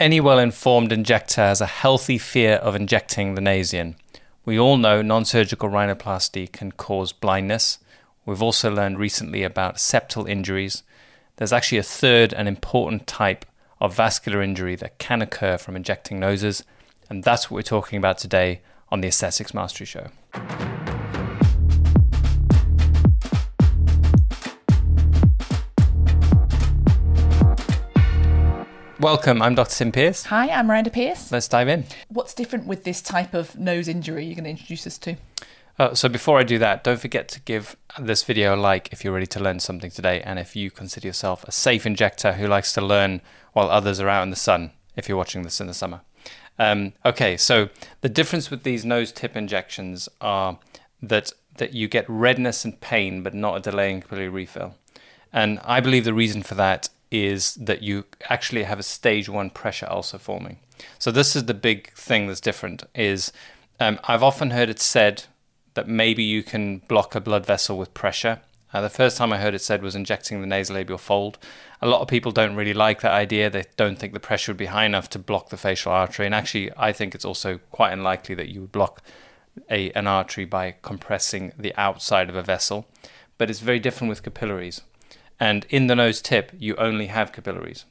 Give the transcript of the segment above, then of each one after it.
Any well informed injector has a healthy fear of injecting the nasion. We all know non surgical rhinoplasty can cause blindness. We've also learned recently about septal injuries. There's actually a third and important type of vascular injury that can occur from injecting noses, and that's what we're talking about today on the Aesthetics Mastery Show. Welcome, I'm Dr. Tim Pierce. Hi, I'm Miranda Pierce. Let's dive in. What's different with this type of nose injury you're going to introduce us to? Uh, so before I do that, don't forget to give this video a like if you're ready to learn something today, and if you consider yourself a safe injector who likes to learn while others are out in the sun. If you're watching this in the summer. Um, okay, so the difference with these nose tip injections are that that you get redness and pain, but not a delay in capillary refill. And I believe the reason for that is that you actually have a stage one pressure ulcer forming. So this is the big thing that's different. Is um, I've often heard it said that maybe you can block a blood vessel with pressure. Uh, the first time I heard it said was injecting the nasolabial fold. A lot of people don't really like that idea. They don't think the pressure would be high enough to block the facial artery. And actually, I think it's also quite unlikely that you would block a, an artery by compressing the outside of a vessel. But it's very different with capillaries. And in the nose tip, you only have capillaries.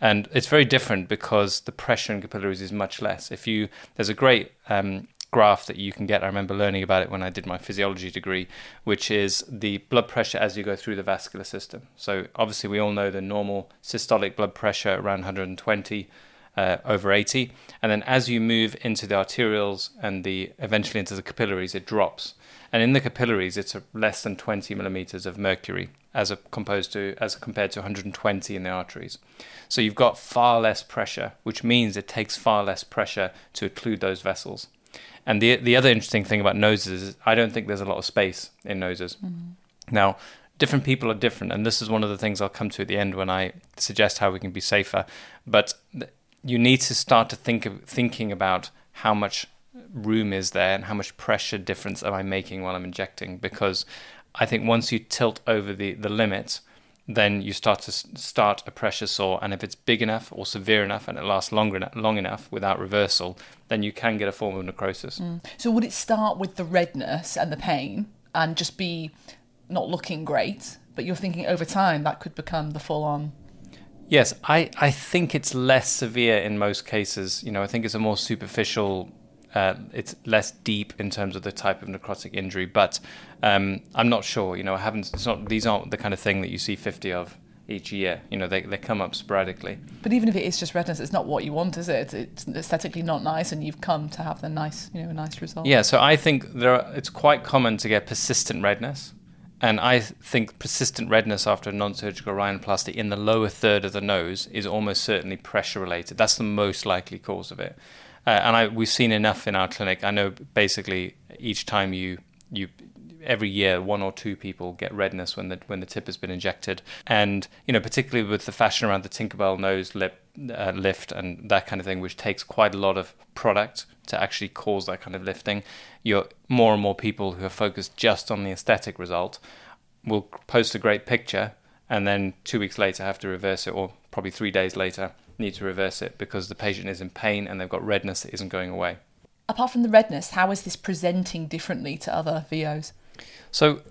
And it's very different because the pressure in capillaries is much less. If you, there's a great um, graph that you can get. I remember learning about it when I did my physiology degree, which is the blood pressure as you go through the vascular system. So obviously, we all know the normal systolic blood pressure around 120 uh, over 80, and then as you move into the arterioles and the eventually into the capillaries, it drops. And in the capillaries, it's less than 20 millimeters of mercury as a composed to as compared to 120 in the arteries. So you've got far less pressure, which means it takes far less pressure to occlude those vessels. And the the other interesting thing about noses is I don't think there's a lot of space in noses. Mm-hmm. Now, different people are different, and this is one of the things I'll come to at the end when I suggest how we can be safer. But th- you need to start to think of thinking about how much room is there and how much pressure difference am I making while I'm injecting because I think once you tilt over the, the limit, then you start to start a pressure sore, and if it's big enough or severe enough, and it lasts longer long enough without reversal, then you can get a form of necrosis. Mm. So would it start with the redness and the pain, and just be not looking great? But you're thinking over time that could become the full on. Yes, I, I think it's less severe in most cases. You know, I think it's a more superficial uh, it's less deep in terms of the type of necrotic injury, but um, I'm not sure. You know, I haven't. It's not. These aren't the kind of thing that you see 50 of each year. You know, they they come up sporadically. But even if it is just redness, it's not what you want, is it? It's aesthetically not nice, and you've come to have the nice, you know, a nice result. Yeah. So I think there are, it's quite common to get persistent redness. And I think persistent redness after a non-surgical rhinoplasty in the lower third of the nose is almost certainly pressure related. That's the most likely cause of it. Uh, and I, we've seen enough in our clinic. I know basically each time you you every year one or two people get redness when the when the tip has been injected, and you know particularly with the fashion around the Tinkerbell nose lip uh, lift and that kind of thing, which takes quite a lot of product to actually cause that kind of lifting. You're more and more people who are focused just on the aesthetic result will post a great picture and then two weeks later have to reverse it, or probably three days later need to reverse it because the patient is in pain and they've got redness that isn't going away. Apart from the redness, how is this presenting differently to other VOs? So,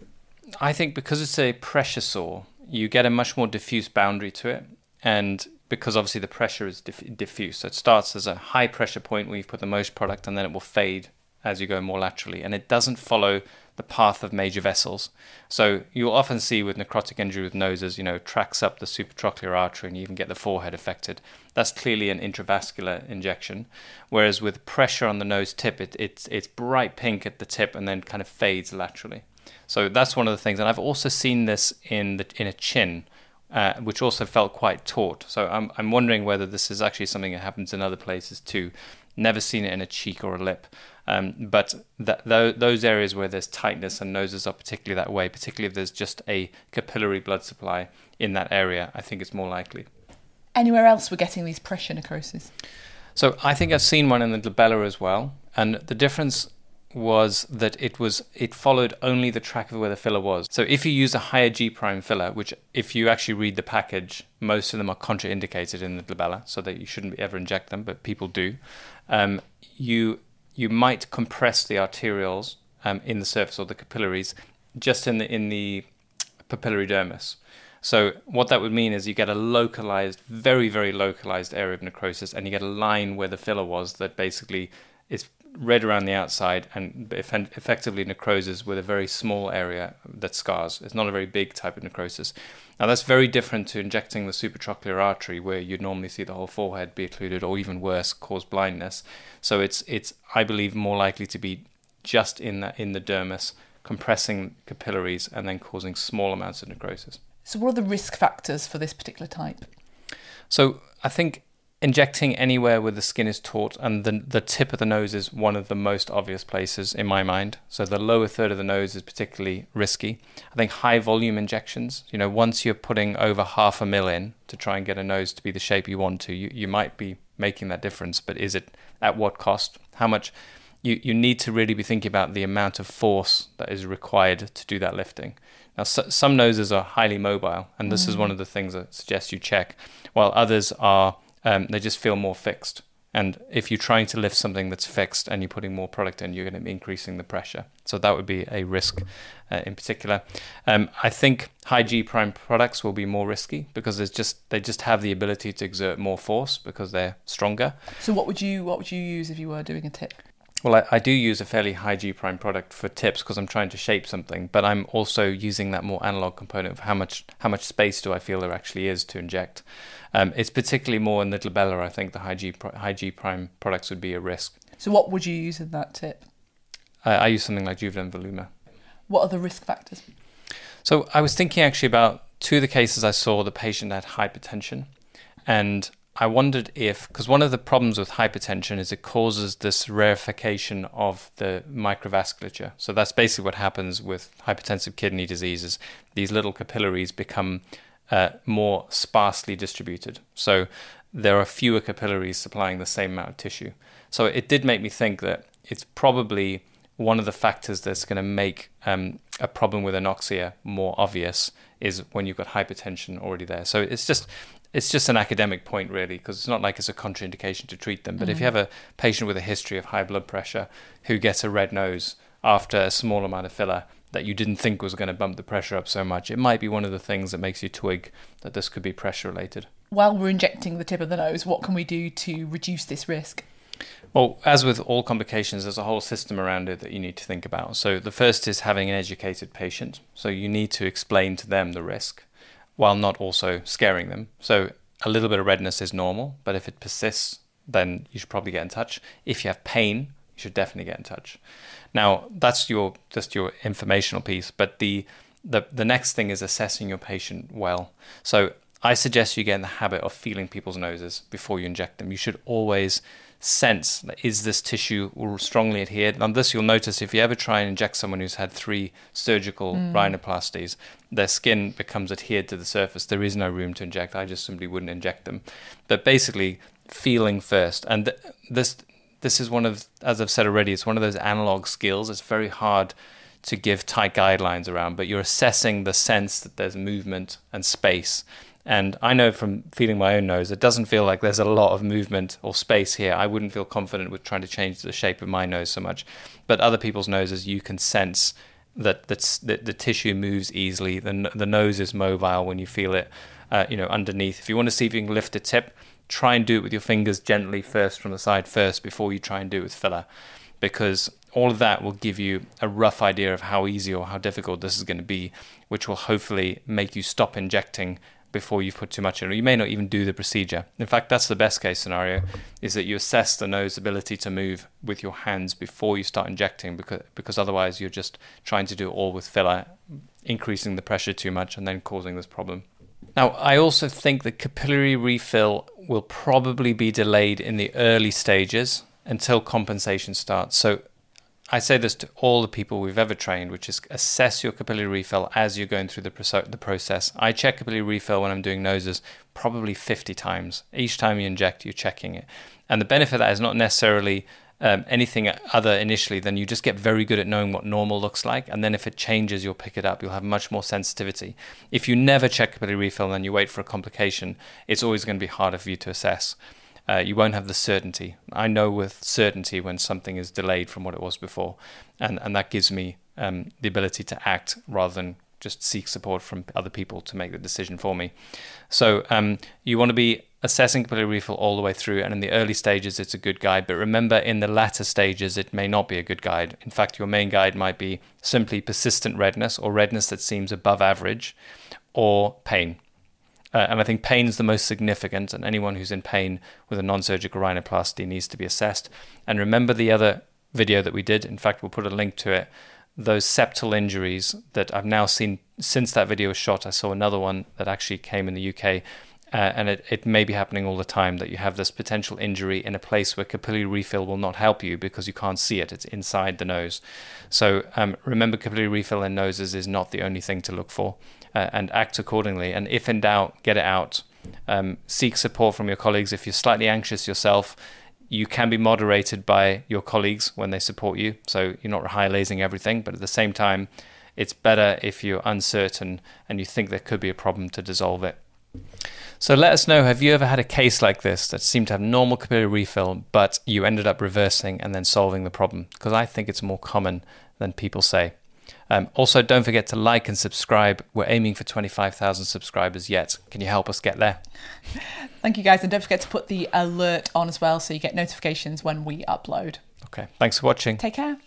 I think because it's a pressure sore, you get a much more diffuse boundary to it, and because obviously the pressure is diff- diffuse, so it starts as a high pressure point where you've put the most product, and then it will fade as you go more laterally, and it doesn't follow the path of major vessels. So you'll often see with necrotic injury with noses, you know, tracks up the supratrochlear artery and you even get the forehead affected. That's clearly an intravascular injection. Whereas with pressure on the nose tip, it, it's, it's bright pink at the tip and then kind of fades laterally. So that's one of the things. And I've also seen this in, the, in a chin. Uh, which also felt quite taut. So I'm I'm wondering whether this is actually something that happens in other places too. Never seen it in a cheek or a lip. Um, but th- th- those areas where there's tightness and noses are particularly that way, particularly if there's just a capillary blood supply in that area, I think it's more likely. Anywhere else we're getting these pressure necrosis? So I think I've seen one in the glabella as well. And the difference was that it was it followed only the track of where the filler was. So if you use a higher G prime filler, which if you actually read the package, most of them are contraindicated in the glabella, so that you shouldn't ever inject them, but people do. Um, you you might compress the arterioles um, in the surface or the capillaries just in the in the papillary dermis. So what that would mean is you get a localized, very very localized area of necrosis, and you get a line where the filler was that basically is red around the outside and effectively necroses with a very small area that scars. It's not a very big type of necrosis. Now that's very different to injecting the supratrochlear artery, where you'd normally see the whole forehead be occluded, or even worse, cause blindness. So it's it's I believe more likely to be just in the in the dermis, compressing capillaries and then causing small amounts of necrosis. So what are the risk factors for this particular type? So I think injecting anywhere where the skin is taut and the, the tip of the nose is one of the most obvious places in my mind. So the lower third of the nose is particularly risky. I think high volume injections you know once you're putting over half a mil in to try and get a nose to be the shape you want to you, you might be making that difference but is it at what cost? How much? You, you need to really be thinking about the amount of force that is required to do that lifting. Now so, some noses are highly mobile and this mm. is one of the things that suggest you check while others are um, they just feel more fixed. And if you're trying to lift something that's fixed and you're putting more product in, you're going to be increasing the pressure. So that would be a risk uh, in particular. Um, I think high G prime products will be more risky because it's just they just have the ability to exert more force because they're stronger. So what would you what would you use if you were doing a tip? Well, I, I, do use a fairly high G prime product for tips because I'm trying to shape something, but I'm also using that more analog component of how much how much space do I feel there actually is to inject. Um, it's particularly more in the glabella. I think the high G high G prime products would be a risk. So, what would you use in that tip? I, I use something like Juvederm Voluma. What are the risk factors? So, I was thinking actually about two of the cases I saw. The patient had hypertension, and I wondered if, because one of the problems with hypertension is it causes this rarefication of the microvasculature. So that's basically what happens with hypertensive kidney diseases. These little capillaries become uh, more sparsely distributed. So there are fewer capillaries supplying the same amount of tissue. So it did make me think that it's probably one of the factors that's going to make um, a problem with anoxia more obvious is when you've got hypertension already there. So it's just it's just an academic point really because it's not like it's a contraindication to treat them. But mm. if you mm. have a patient with a history of high blood pressure who gets a red nose after a small amount of filler, that you didn't think was going to bump the pressure up so much. It might be one of the things that makes you twig that this could be pressure related. While we're injecting the tip of the nose, what can we do to reduce this risk? Well, as with all complications, there's a whole system around it that you need to think about. So, the first is having an educated patient. So, you need to explain to them the risk while not also scaring them. So, a little bit of redness is normal, but if it persists, then you should probably get in touch. If you have pain, you should definitely get in touch. Now, that's your just your informational piece, but the the the next thing is assessing your patient well. So I suggest you get in the habit of feeling people's noses before you inject them. You should always sense is this tissue strongly adhered. On this, you'll notice if you ever try and inject someone who's had three surgical mm. rhinoplasties, their skin becomes adhered to the surface. There is no room to inject. I just simply wouldn't inject them. But basically, feeling first, and th- this this is one of, as I've said already, it's one of those analog skills. It's very hard to give tight guidelines around, but you're assessing the sense that there's movement and space. And I know from feeling my own nose, it doesn't feel like there's a lot of movement or space here. I wouldn't feel confident with trying to change the shape of my nose so much. But other people's noses, you can sense that the, the, tissue moves easily. The, the nose is mobile when you feel it, uh, you know, underneath. If you want to see if you can lift a tip, try and do it with your fingers gently first from the side first before you try and do it with filler because all of that will give you a rough idea of how easy or how difficult this is going to be which will hopefully make you stop injecting before you've put too much in or you may not even do the procedure in fact that's the best case scenario is that you assess the nose ability to move with your hands before you start injecting because because otherwise you're just trying to do it all with filler increasing the pressure too much and then causing this problem now, I also think the capillary refill will probably be delayed in the early stages until compensation starts. So I say this to all the people we've ever trained, which is assess your capillary refill as you're going through the, the process. I check capillary refill when I'm doing noses probably 50 times. Each time you inject, you're checking it. And the benefit of that is not necessarily um, anything other initially, then you just get very good at knowing what normal looks like. And then if it changes, you'll pick it up. You'll have much more sensitivity. If you never check capillary refill and then you wait for a complication, it's always going to be harder for you to assess. Uh, you won't have the certainty. I know with certainty when something is delayed from what it was before, and, and that gives me um, the ability to act rather than just seek support from other people to make the decision for me. So um, you want to be assessing capillary refill all the way through, and in the early stages, it's a good guide. But remember, in the latter stages, it may not be a good guide. In fact, your main guide might be simply persistent redness or redness that seems above average, or pain. Uh, and I think pain is the most significant, and anyone who's in pain with a non surgical rhinoplasty needs to be assessed. And remember the other video that we did. In fact, we'll put a link to it those septal injuries that I've now seen since that video was shot. I saw another one that actually came in the UK. Uh, and it, it may be happening all the time that you have this potential injury in a place where capillary refill will not help you because you can't see it. It's inside the nose. So um, remember, capillary refill in noses is not the only thing to look for uh, and act accordingly. And if in doubt, get it out. Um, seek support from your colleagues. If you're slightly anxious yourself, you can be moderated by your colleagues when they support you. So you're not hyalasing everything, but at the same time, it's better if you're uncertain and you think there could be a problem to dissolve it. So let us know have you ever had a case like this that seemed to have normal capillary refill, but you ended up reversing and then solving the problem? Because I think it's more common than people say. Um, also, don't forget to like and subscribe. We're aiming for 25,000 subscribers yet. Can you help us get there? Thank you, guys. And don't forget to put the alert on as well so you get notifications when we upload. Okay. Thanks for watching. Take care.